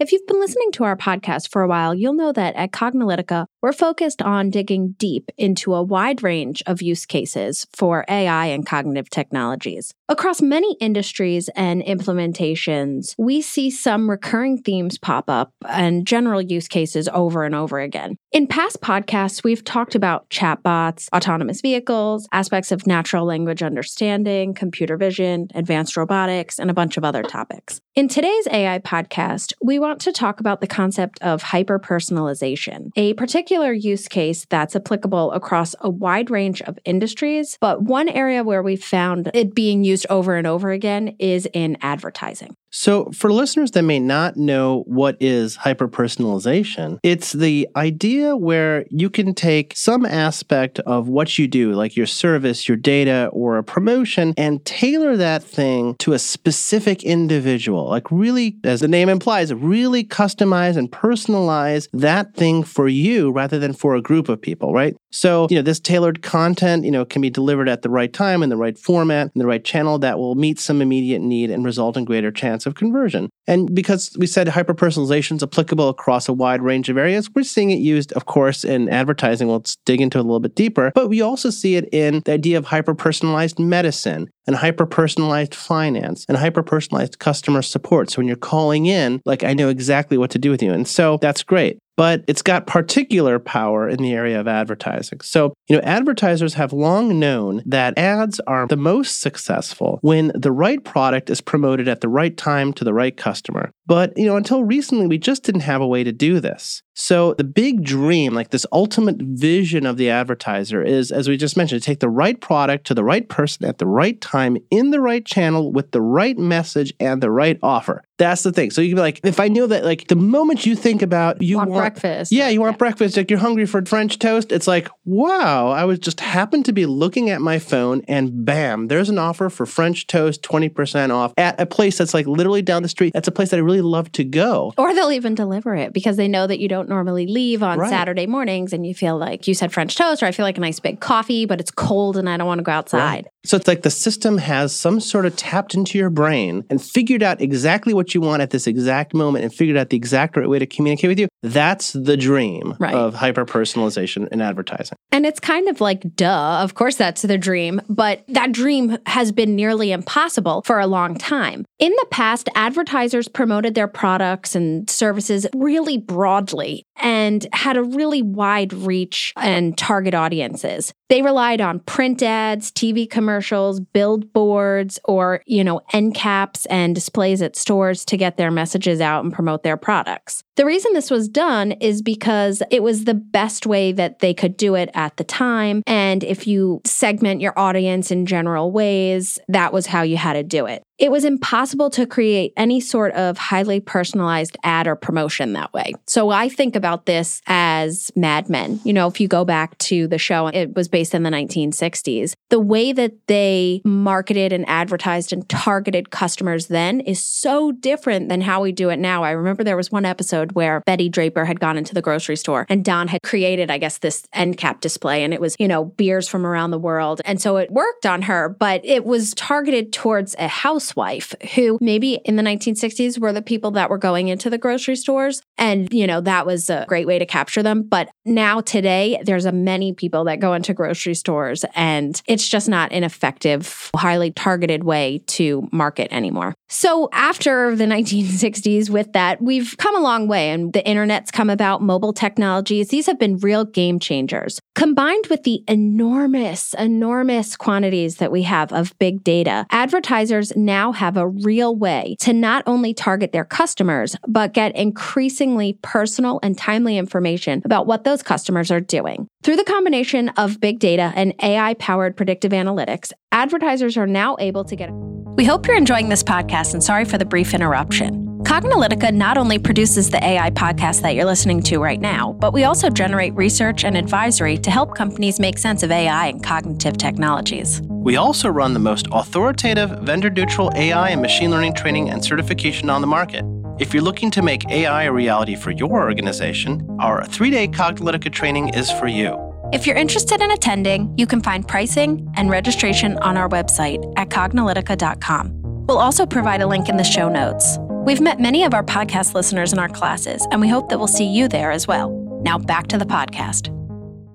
If you've been listening to our podcast for a while, you'll know that at Cognilytica, we're focused on digging deep into a wide range of use cases for AI and cognitive technologies. Across many industries and implementations, we see some recurring themes pop up and general use cases over and over again. In past podcasts, we've talked about chatbots, autonomous vehicles, aspects of natural language understanding, computer vision, advanced robotics, and a bunch of other topics. In today's AI podcast, we want to talk about the concept of hyperpersonalization, a particular use case that's applicable across a wide range of industries. But one area where we've found it being used over and over again is in advertising. So, for listeners that may not know what is hyperpersonalization, it's the idea where you can take some aspect of what you do, like your service, your data, or a promotion, and tailor that thing to a specific individual. Like, really, as the name implies, really customize and personalize that thing for you rather than for a group of people, right? So, you know, this tailored content, you know, can be delivered at the right time in the right format, in the right channel that will meet some immediate need and result in greater chance of conversion. And because we said hyperpersonalization is applicable across a wide range of areas, we're seeing it used, of course, in advertising. Let's dig into it a little bit deeper. But we also see it in the idea of hyperpersonalized medicine and hyperpersonalized finance and hyperpersonalized customer support. So when you're calling in, like I know exactly what to do with you. And so that's great but it's got particular power in the area of advertising. So, you know, advertisers have long known that ads are the most successful when the right product is promoted at the right time to the right customer. But, you know, until recently, we just didn't have a way to do this. So, the big dream, like this ultimate vision of the advertiser, is, as we just mentioned, to take the right product to the right person at the right time in the right channel with the right message and the right offer. That's the thing. So you can be like, if I knew that, like the moment you think about you want, want breakfast, yeah, you want yeah. breakfast, like you're hungry for French toast. It's like, wow, I was just happened to be looking at my phone, and bam, there's an offer for French toast, twenty percent off at a place that's like literally down the street. That's a place that I really love to go. Or they'll even deliver it because they know that you don't normally leave on right. Saturday mornings, and you feel like you said French toast, or I feel like a nice big coffee, but it's cold and I don't want to go outside. Right. So it's like the system has some sort of tapped into your brain and figured out exactly what you want at this exact moment and figured out the exact right way to communicate with you. That's the dream right. of hyper personalization in advertising. And it's kind of like, duh, of course that's the dream, but that dream has been nearly impossible for a long time. In the past, advertisers promoted their products and services really broadly and had a really wide reach and target audiences. They relied on print ads, TV commercials, billboards, or, you know, end caps and displays at stores to get their messages out and promote their products. The reason this was done is because it was the best way that they could do it at the time. And if you segment your audience in general ways, that was how you had to do it. It was impossible to create any sort of highly personalized ad or promotion that way. So I think about this as Mad Men. You know, if you go back to the show, it was based in the 1960s. The way that they marketed and advertised and targeted customers then is so different than how we do it now. I remember there was one episode where Betty Draper had gone into the grocery store and Don had created, I guess, this end cap display and it was, you know, beers from around the world. And so it worked on her, but it was targeted towards a housewife who maybe in the 1960s were the people that were going into the grocery stores. And, you know, that was a great way to capture them. But now today, there's a many people that go into grocery stores and it's just not an effective, highly targeted way to market anymore. So after the 1960s, with that, we've come a long way and the internet's come about, mobile technologies. These have been real game changers. Combined with the enormous, enormous quantities that we have of big data, advertisers now have a real way to not only target their customers, but get increasingly personal and timely information about what those customers are doing. Through the combination of big data and AI powered predictive analytics, advertisers are now able to get. We hope you're enjoying this podcast and sorry for the brief interruption. Cognilytica not only produces the AI podcast that you're listening to right now, but we also generate research and advisory to help companies make sense of AI and cognitive technologies. We also run the most authoritative, vendor neutral AI and machine learning training and certification on the market. If you're looking to make AI a reality for your organization, our three day Cognilytica training is for you. If you're interested in attending, you can find pricing and registration on our website at cognilytica.com. We'll also provide a link in the show notes. We've met many of our podcast listeners in our classes, and we hope that we'll see you there as well. Now back to the podcast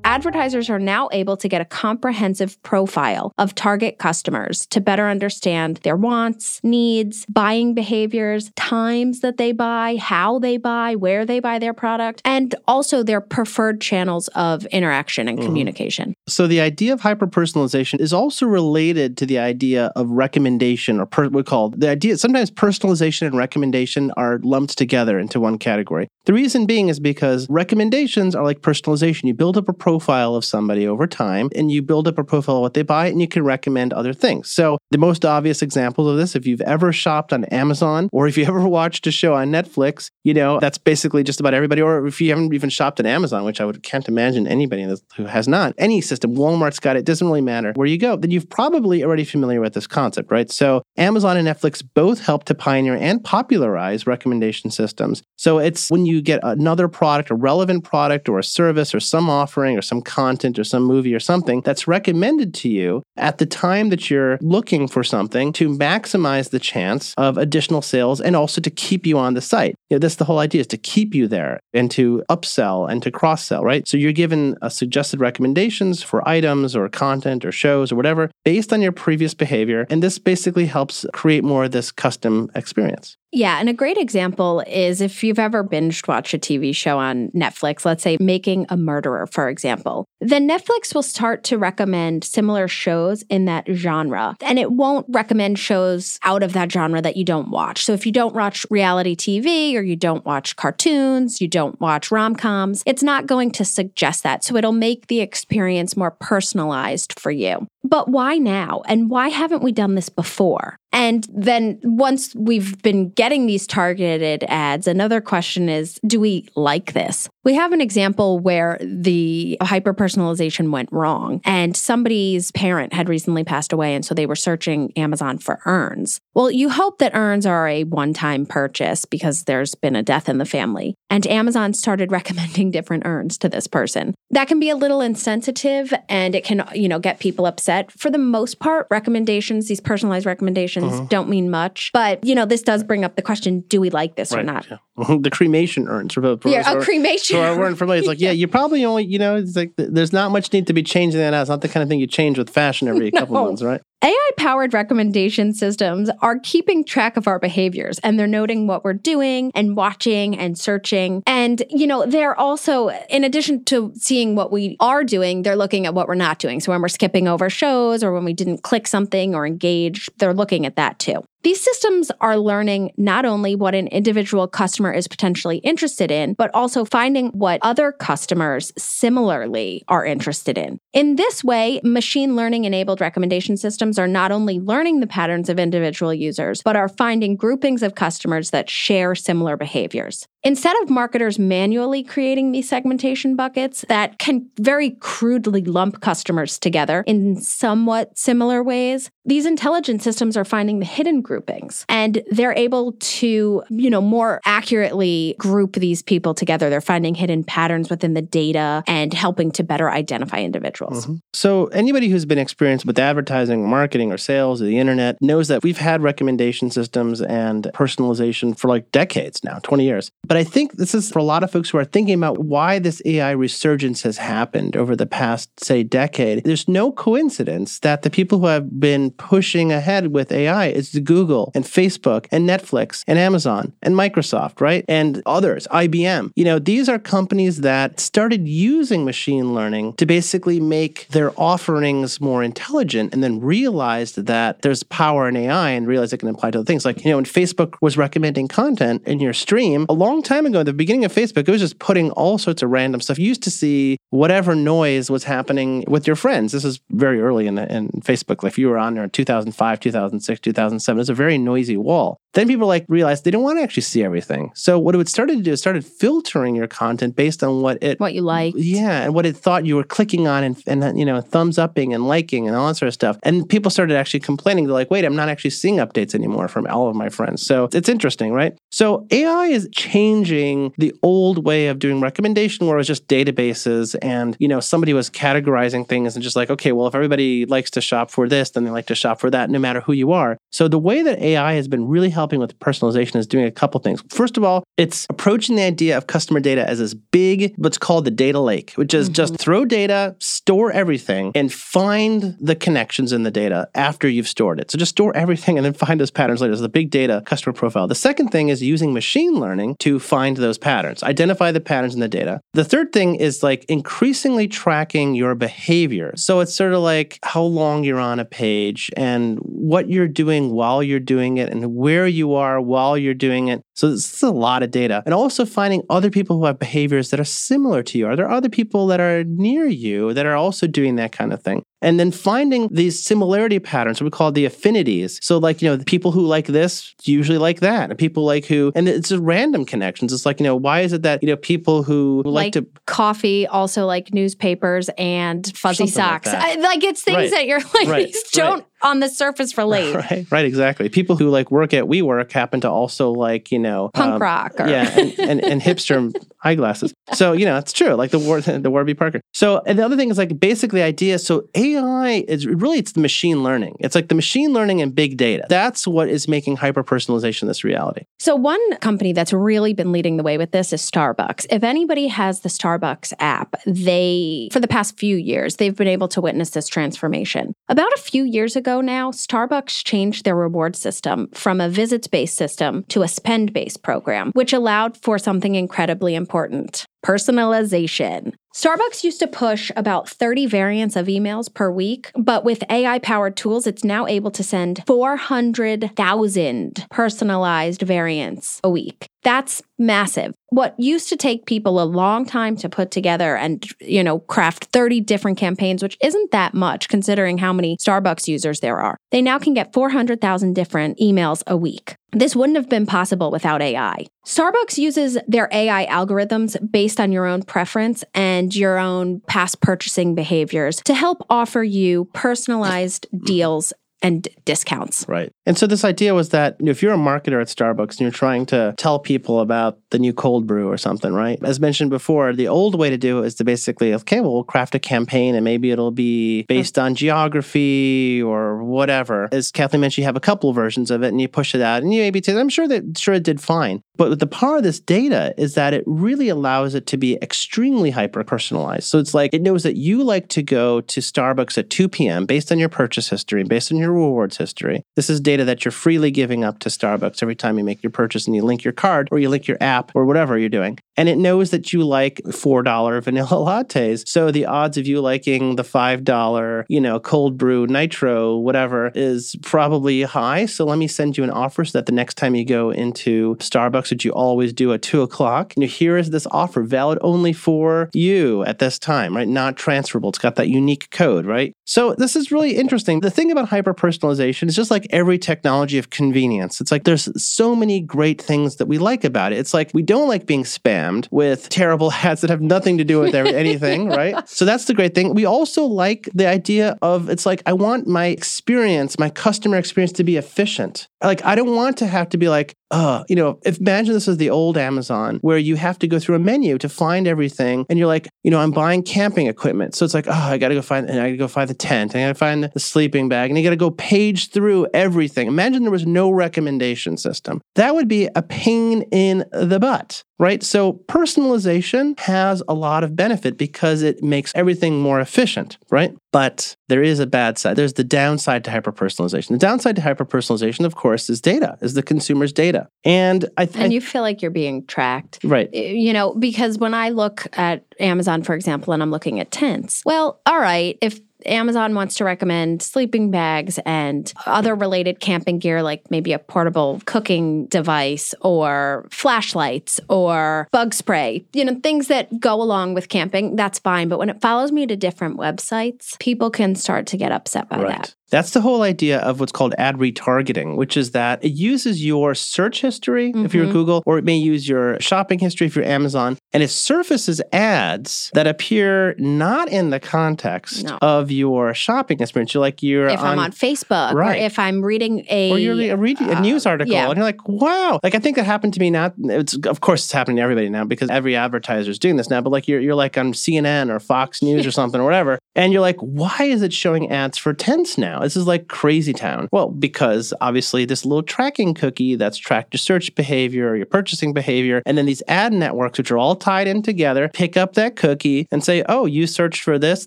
advertisers are now able to get a comprehensive profile of target customers to better understand their wants, needs, buying behaviors, times that they buy, how they buy, where they buy their product, and also their preferred channels of interaction and mm. communication. So the idea of hyper personalization is also related to the idea of recommendation or per- we call the idea sometimes personalization and recommendation are lumped together into one category. The reason being is because recommendations are like personalization. You build up a profile of somebody over time and you build up a profile of what they buy and you can recommend other things. So, the most obvious examples of this, if you've ever shopped on Amazon or if you ever watched a show on Netflix, you know, that's basically just about everybody. Or if you haven't even shopped on Amazon, which I would, can't imagine anybody who has not, any system, Walmart's got it, doesn't really matter where you go, then you've probably already familiar with this concept, right? So, Amazon and Netflix both help to pioneer and popularize recommendation systems. So, it's when you you get another product, a relevant product or a service or some offering or some content or some movie or something that's recommended to you at the time that you're looking for something to maximize the chance of additional sales and also to keep you on the site. You know, that's the whole idea is to keep you there and to upsell and to cross sell, right? So you're given a suggested recommendations for items or content or shows or whatever based on your previous behavior. And this basically helps create more of this custom experience. Yeah, and a great example is if you've ever binged watched a TV show on Netflix, let's say Making a Murderer, for example, then Netflix will start to recommend similar shows in that genre. And it won't recommend shows out of that genre that you don't watch. So if you don't watch reality TV or you don't watch cartoons, you don't watch rom coms, it's not going to suggest that. So it'll make the experience more personalized for you. But why now? And why haven't we done this before? And then once we've been getting these targeted ads, another question is do we like this? We have an example where the hyper personalization went wrong and somebody's parent had recently passed away. And so they were searching Amazon for urns. Well, you hope that urns are a one time purchase because there's been a death in the family. And Amazon started recommending different urns to this person. That can be a little insensitive and it can, you know, get people upset. For the most part, recommendations, these personalized recommendations, uh-huh. don't mean much. But, you know, this does bring up the question do we like this right, or not? Yeah. the cremation urns. Yeah, a cremation. For urn familiar, it's like, yeah, you probably only, you know, it's like there's not much need to be changing that out. It's not the kind of thing you change with fashion every no. couple of months, right? AI powered recommendation systems are keeping track of our behaviors and they're noting what we're doing and watching and searching. And, you know, they're also, in addition to seeing what we are doing, they're looking at what we're not doing. So when we're skipping over shows or when we didn't click something or engage, they're looking at that too. These systems are learning not only what an individual customer is potentially interested in, but also finding what other customers similarly are interested in. In this way, machine learning enabled recommendation systems are not only learning the patterns of individual users, but are finding groupings of customers that share similar behaviors. Instead of marketers manually creating these segmentation buckets that can very crudely lump customers together in somewhat similar ways, these intelligent systems are finding the hidden groupings and they're able to, you know, more accurately group these people together. They're finding hidden patterns within the data and helping to better identify individuals. Mm-hmm. So, anybody who's been experienced with advertising, marketing, or sales or the internet knows that we've had recommendation systems and personalization for like decades now, 20 years. But I think this is for a lot of folks who are thinking about why this AI resurgence has happened over the past, say, decade. There's no coincidence that the people who have been pushing ahead with AI is Google and Facebook and Netflix and Amazon and Microsoft, right? And others, IBM. You know, these are companies that started using machine learning to basically make their offerings more intelligent and then realized that there's power in AI and realized it can apply to other things. Like, you know, when Facebook was recommending content in your stream, a long time ago, at the beginning of Facebook, it was just putting all sorts of random stuff. You used to see whatever noise was happening with your friends. This is very early in, in Facebook. If you were on there in 2005, 2006, 2007, it's a very noisy wall. Then people like realized they don't want to actually see everything. So what it started to do is started filtering your content based on what it what you like. Yeah, and what it thought you were clicking on and and you know thumbs upping and liking and all that sort of stuff. And people started actually complaining. They're like, wait, I'm not actually seeing updates anymore from all of my friends. So it's interesting, right? So AI is changing the old way of doing recommendation where it was just databases and you know somebody was categorizing things and just like, okay, well if everybody likes to shop for this, then they like to shop for that, no matter who you are. So the way that AI has been really helping with personalization is doing a couple things. First of all, it's approaching the idea of customer data as this big, what's called the data lake, which is mm-hmm. just throw data, store everything, and find the connections in the data after you've stored it. So just store everything and then find those patterns later. So the big data customer profile. The second thing is using machine learning to find those patterns, identify the patterns in the data. The third thing is like increasingly tracking your behavior. So it's sort of like how long you're on a page and what you're doing while you're doing it and where you are while you're doing it. So this is a lot of data. And also finding other people who have behaviors that are similar to you. Are there other people that are near you that are also doing that kind of thing? and then finding these similarity patterns, what we call the affinities. So, like, you know, the people who like this usually like that, and people like who, and it's just random connections. It's like, you know, why is it that, you know, people who like, like to coffee also like newspapers and fuzzy socks? Like, I, like, it's things right. that you're like, right. don't. Right on the surface relate. Right, right, exactly. People who like work at WeWork happen to also like, you know, punk um, rock. Or... Yeah, and, and, and hipster eyeglasses. So, you know, it's true, like the War, the Warby Parker. So, and the other thing is like basically idea. So AI is really, it's the machine learning. It's like the machine learning and big data. That's what is making hyper personalization this reality. So, one company that's really been leading the way with this is Starbucks. If anybody has the Starbucks app, they, for the past few years, they've been able to witness this transformation. About a few years ago now, Starbucks changed their reward system from a visits based system to a spend based program, which allowed for something incredibly important personalization. Starbucks used to push about 30 variants of emails per week, but with AI powered tools, it's now able to send 400,000 personalized variants a week. That's massive. What used to take people a long time to put together and, you know, craft 30 different campaigns, which isn't that much considering how many Starbucks users there are. They now can get 400,000 different emails a week. This wouldn't have been possible without AI. Starbucks uses their AI algorithms based on your own preference and your own past purchasing behaviors to help offer you personalized mm-hmm. deals and discounts. Right. And so this idea was that if you're a marketer at Starbucks and you're trying to tell people about the new cold brew or something, right? As mentioned before, the old way to do it is to basically, okay, well, we'll craft a campaign and maybe it'll be based on geography or whatever. As Kathleen mentioned, you have a couple versions of it and you push it out and you maybe take, I'm sure that sure it did fine. But the power of this data is that it really allows it to be extremely hyper personalized. So it's like it knows that you like to go to Starbucks at 2 p.m. based on your purchase history and based on your rewards history. This is data that you're freely giving up to Starbucks every time you make your purchase and you link your card or you link your app or whatever you're doing. And it knows that you like $4 vanilla lattes. So the odds of you liking the $5, you know, cold brew nitro, whatever, is probably high. So let me send you an offer so that the next time you go into Starbucks, which you always do at two o'clock, you know, here is this offer valid only for you at this time, right? Not transferable. It's got that unique code, right? So this is really interesting. The thing about hyper personalization is just like every technology of convenience. It's like there's so many great things that we like about it. It's like we don't like being spammed with terrible ads that have nothing to do with anything, right? So that's the great thing. We also like the idea of it's like I want my experience, my customer experience to be efficient. Like I don't want to have to be like, uh, you know, if imagine this is the old Amazon where you have to go through a menu to find everything, and you're like, you know, I'm buying camping equipment, so it's like, oh, I got to go find, and I got to go find the tent, and I got to find the sleeping bag, and you got to go page through everything. Imagine there was no recommendation system. That would be a pain in the butt right? So personalization has a lot of benefit because it makes everything more efficient, right? But there is a bad side. There's the downside to hyperpersonalization. The downside to hyperpersonalization, of course, is data, is the consumer's data. And I th- And you feel like you're being tracked. Right. You know, because when I look at Amazon, for example, and I'm looking at tents, well, all right, if Amazon wants to recommend sleeping bags and other related camping gear, like maybe a portable cooking device or flashlights or bug spray, you know, things that go along with camping, that's fine. But when it follows me to different websites, people can start to get upset by right. that. That's the whole idea of what's called ad retargeting, which is that it uses your search history mm-hmm. if you're mm-hmm. Google, or it may use your shopping history if you're Amazon, and it surfaces ads that appear not in the context no. of your shopping experience. You're like you're if on, I'm on Facebook, right? Or if I'm reading a or you're reading a uh, news article, yeah. and you're like, wow. Like I think that happened to me. Not it's of course it's happening to everybody now because every advertiser is doing this now. But like you're you're like on CNN or Fox News or something or whatever, and you're like, why is it showing ads for tents now? This is like crazy town. Well, because obviously this little tracking cookie that's tracked your search behavior or your purchasing behavior. And then these ad networks, which are all tied in together, pick up that cookie and say, oh, you searched for this,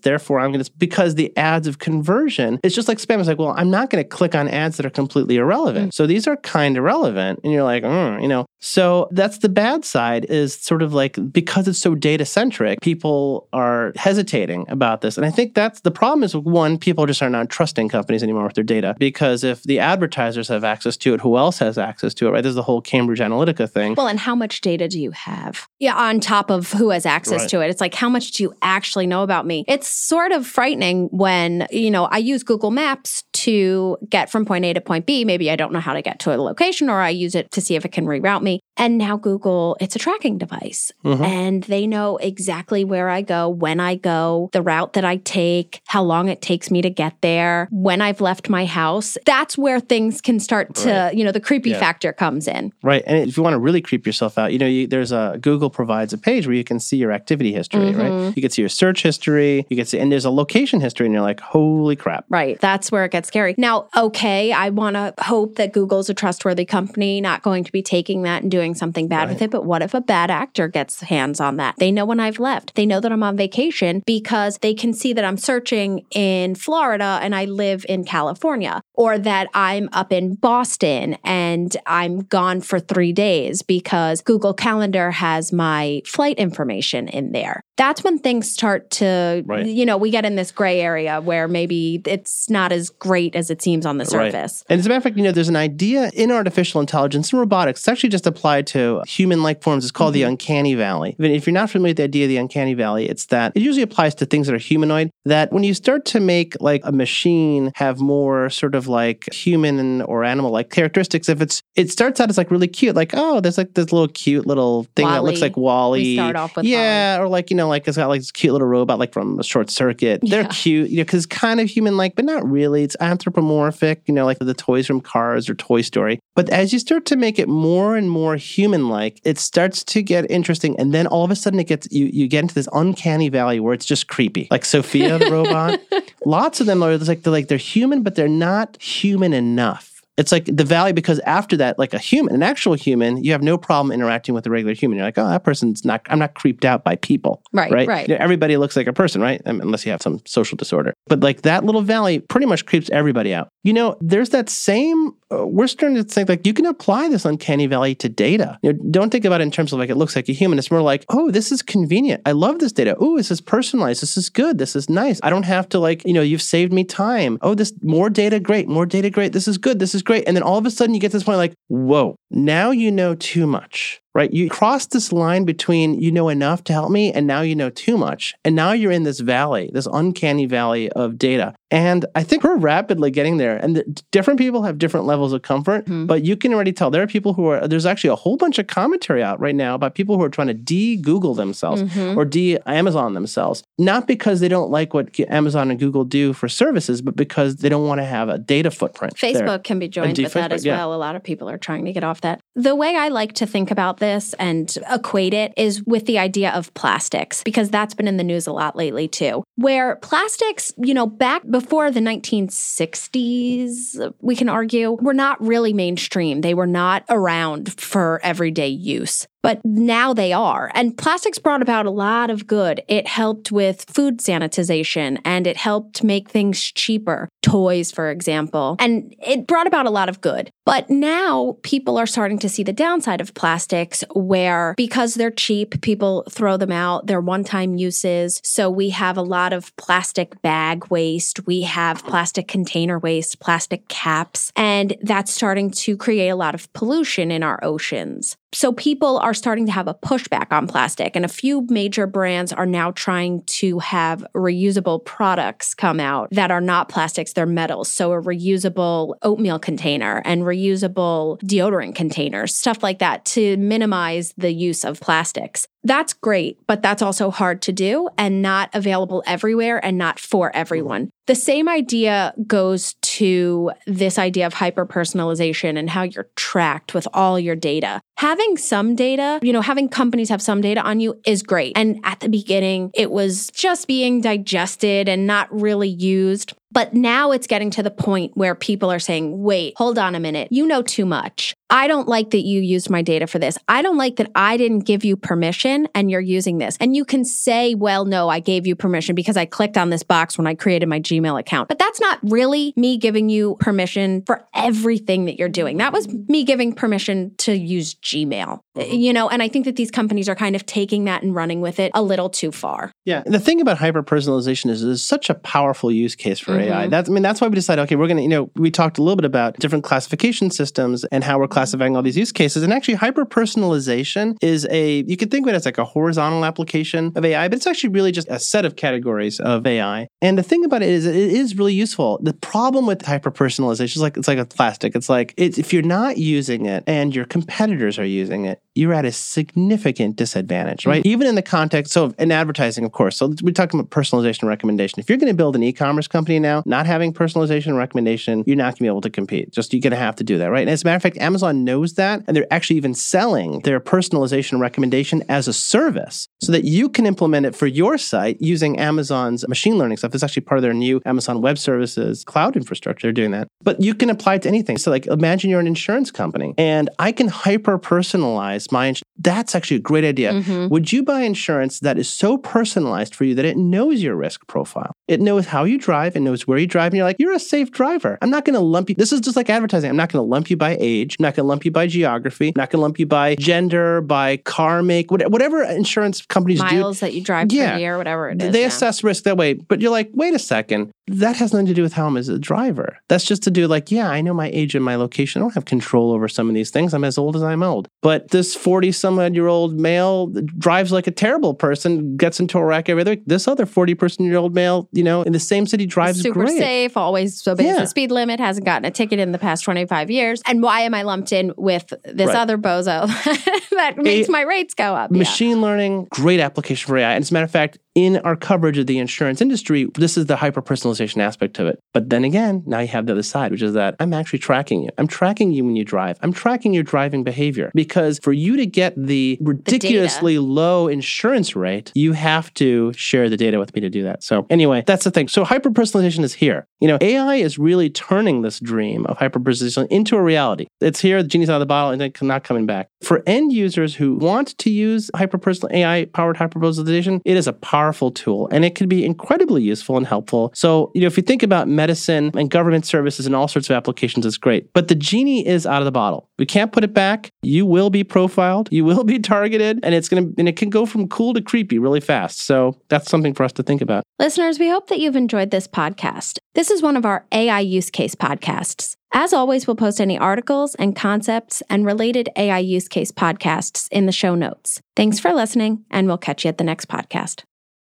therefore I'm going to, because the ads of conversion, it's just like spam. It's like, well, I'm not going to click on ads that are completely irrelevant. So these are kind of relevant. And you're like, mm, you know, so that's the bad side is sort of like because it's so data centric, people are hesitating about this. And I think that's the problem is one, people just are not trusting companies anymore with their data because if the advertisers have access to it, who else has access to it, right? There's the whole Cambridge Analytica thing. Well, and how much data do you have? Yeah, on top of who has access right. to it. It's like, how much do you actually know about me? It's sort of frightening when, you know, I use Google Maps to get from point A to point B. Maybe I don't know how to get to a location or I use it to see if it can reroute me. And now Google, it's a tracking device mm-hmm. and they know exactly where I go, when I go, the route that I take, how long it takes me to get there, when I've left my house. That's where things can start to, right. you know, the creepy yeah. factor comes in. Right. And if you want to really creep yourself out, you know, you, there's a Google provides a page where you can see your activity history, mm-hmm. right? You can see your search history, you can see, and there's a location history, and you're like, holy crap. Right. That's where it gets scary. Now, okay, I want to hope that Google's a trustworthy company, not going to be taking that and doing something bad right. with it. But what if a bad actor gets hands on that? They know when I've left. They know that I'm on vacation because they can see that I'm searching in Florida and I live in California, or that I'm up in Boston and I'm gone for three days because Google Calendar has my flight information in there. That's when things start to, right. you know, we get in this gray area where maybe it's not as great as it seems on the surface. Right. And as a matter of fact, you know, there's an idea in artificial intelligence and robotics. It's actually just applied applied to human like forms It's called mm-hmm. the uncanny valley. If you're not familiar with the idea of the uncanny valley, it's that it usually applies to things that are humanoid. That when you start to make like a machine have more sort of like human or animal like characteristics, if it's it starts out as like really cute, like oh, there's like this little cute little thing WALL-E. that looks like WALL-E. We start off with yeah, WALL-E. or like you know, like it's got like this cute little robot like from a short circuit. They're yeah. cute, you know, because kind of human like, but not really. It's anthropomorphic, you know, like the toys from Cars or Toy Story. But as you start to make it more and more human like, it starts to get interesting. And then all of a sudden it gets you you get into this uncanny valley where it's just creepy. Like Sophia the robot. Lots of them are like they're like they're human, but they're not human enough it's like the value because after that, like a human, an actual human, you have no problem interacting with a regular human. You're like, oh, that person's not, I'm not creeped out by people. Right. Right. right. You know, everybody looks like a person, right? I mean, unless you have some social disorder. But like that little valley pretty much creeps everybody out. You know, there's that same, uh, we're starting to think like you can apply this uncanny valley to data. You know, don't think about it in terms of like it looks like a human. It's more like, oh, this is convenient. I love this data. Oh, this is personalized. This is good. This is nice. I don't have to like, you know, you've saved me time. Oh, this more data, great. More data, great. This is good. This is great. And then all of a sudden you get to this point like, whoa, now you know too much right? You cross this line between you know enough to help me and now you know too much. And now you're in this valley, this uncanny valley of data. And I think we're rapidly getting there. And the, different people have different levels of comfort, mm-hmm. but you can already tell there are people who are, there's actually a whole bunch of commentary out right now about people who are trying to de Google themselves mm-hmm. or de Amazon themselves, not because they don't like what Amazon and Google do for services, but because they don't want to have a data footprint. Facebook there. can be joined with that as yeah. well. A lot of people are trying to get off that. The way I like to think about this and equate it is with the idea of plastics, because that's been in the news a lot lately too, where plastics, you know, back before the 1960s, we can argue, were not really mainstream. They were not around for everyday use but now they are. And plastics brought about a lot of good. It helped with food sanitization and it helped make things cheaper, toys, for example. And it brought about a lot of good. But now people are starting to see the downside of plastics where because they're cheap, people throw them out. They're one time uses. So we have a lot of plastic bag waste. We have plastic container waste, plastic caps, and that's starting to create a lot of pollution in our oceans. So people are starting to have a pushback on plastic, and a few major brands are now trying to have reusable products come out that are not plastics, they're metals. So a reusable oatmeal container and reusable deodorant containers, stuff like that to minimize the use of plastics. That's great, but that's also hard to do and not available everywhere and not for everyone. The same idea goes to this idea of hyper personalization and how you're tracked with all your data. Having some data, you know, having companies have some data on you is great. And at the beginning, it was just being digested and not really used. But now it's getting to the point where people are saying, wait, hold on a minute. You know too much. I don't like that you used my data for this. I don't like that I didn't give you permission and you're using this. And you can say, well, no, I gave you permission because I clicked on this box when I created my Gmail account. But that's not really me giving you permission for everything that you're doing. That was me giving permission to use Gmail, Mm-hmm. you know, and I think that these companies are kind of taking that and running with it a little too far. Yeah. The thing about hyper personalization is it's such a powerful use case for AI. Mhm. That's I mean, that's why we decided, okay, we're gonna, you know, we talked a little bit about different classification systems and how we're classifying all these use cases. And actually hyper personalization is a you could think of it as like a horizontal application of AI, but it's actually really just a set of categories of AI. And the thing about it is it is really useful. The problem with hyper personalization is like it's like a plastic. It's like it's, if you're not using it and your competitors are using it, you're at a significant disadvantage, right? Mm-hmm. Even in the context, so in advertising, of course. So we're talking about personalization and recommendation. If you're going to build an e-commerce company now, not having personalization and recommendation, you're not going to be able to compete. Just you're going to have to do that, right? And as a matter of fact, Amazon knows that, and they're actually even selling their personalization and recommendation as a service, so that you can implement it for your site using Amazon's machine learning stuff. It's actually part of their new Amazon Web Services cloud infrastructure. They're doing that, but you can apply it to anything. So, like, imagine you're an insurance company, and I can hyper personalize my. Ins- That's actually a great idea. Mhm. Would you buy insurance that is so personalized for you that it knows your risk profile? It knows how you drive, it knows where you drive, and you're like, you're a safe driver. I'm not going to lump you. This is just like advertising. I'm not going to lump you by age. I'm not going to lump you by geography. I'm not going to lump you by gender, by car make, whatever insurance companies do. Miles that you drive Yeah. per year, whatever it is. They yeah. assess risk that way, but you're like, wait a second, that has nothing to do with how I'm as a driver. That's just to do like, yeah, I know my age and my location. I don't have control over some of these things. I'm as old as I'm old. But this 40 some odd year old male drives like a terrible person, gets into a wreck every other week. This other 40 person year old male, you know, in the same city drives super great. safe, always obeys Yeah. the speed limit, hasn't gotten a ticket in the past 25 years. And why am I lumped in with this Right. other bozo that makes my rates go up? Yeah. Machine learning, great application for AI. And as a matter of fact, in our coverage of the insurance industry, this is the hyper personalization aspect of it. But then again, now you have the other side, which is that I'm actually tracking you. I'm tracking you when you drive. I'm tracking your driving behavior because for you to get the ridiculously low insurance rate, you have to share the data with me to do that. So anyway, that's the thing. So hyper personalization is here. You know, AI is really turning this dream of hyper personalization into a reality. It's here, the genie's out of the bottle, and it's not coming back. For end users who want to use hyper personal AI powered hyper personalization, it is a powerful tool and it can be incredibly useful and helpful. So, you know, if you think about medicine and government services and all sorts of applications, it's great. But the genie is out of the bottle. We can't put it back. You will be profiled, you will be targeted, and it's gonna and it can go from cool to creepy really fast. So that's something for us to think about. Listeners, we hope that you've enjoyed this podcast. This is one of our AI use case podcasts. As always, we'll post any articles and concepts and related AI use case podcasts in the show notes. Thanks for listening, and we'll catch you at the next podcast.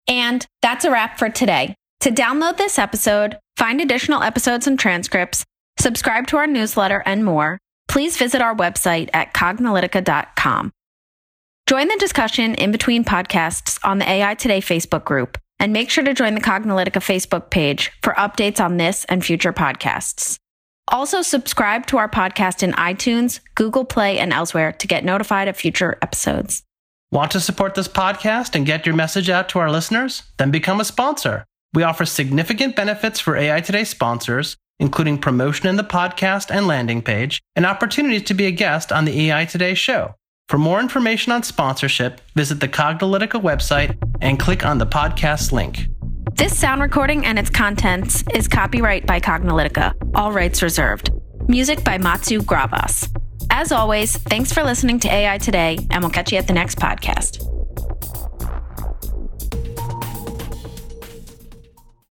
And that's a wrap for today. To download this episode, find additional episodes and transcripts, subscribe to our newsletter, and more, please visit our website at cognilytica.com. Join the discussion in between podcasts on the AI Today Facebook group, and make sure to join the Cognilytica Facebook page for updates on this and future podcasts. Also, subscribe to our podcast in iTunes, Google Play, and elsewhere to get notified of future episodes. Want to support this podcast and get your message out to our listeners? Then become a sponsor. We offer significant benefits for AI Today sponsors, including promotion in the podcast and landing page, and opportunities to be a guest on the AI Today show. For more information on sponsorship, visit the Cognilytica website and click on the podcast link. This sound recording and its contents is copyright by Cognilytica, all rights reserved. Music by Matsu Gravas. As always, thanks for listening to AI Today, and we'll catch you at the next podcast.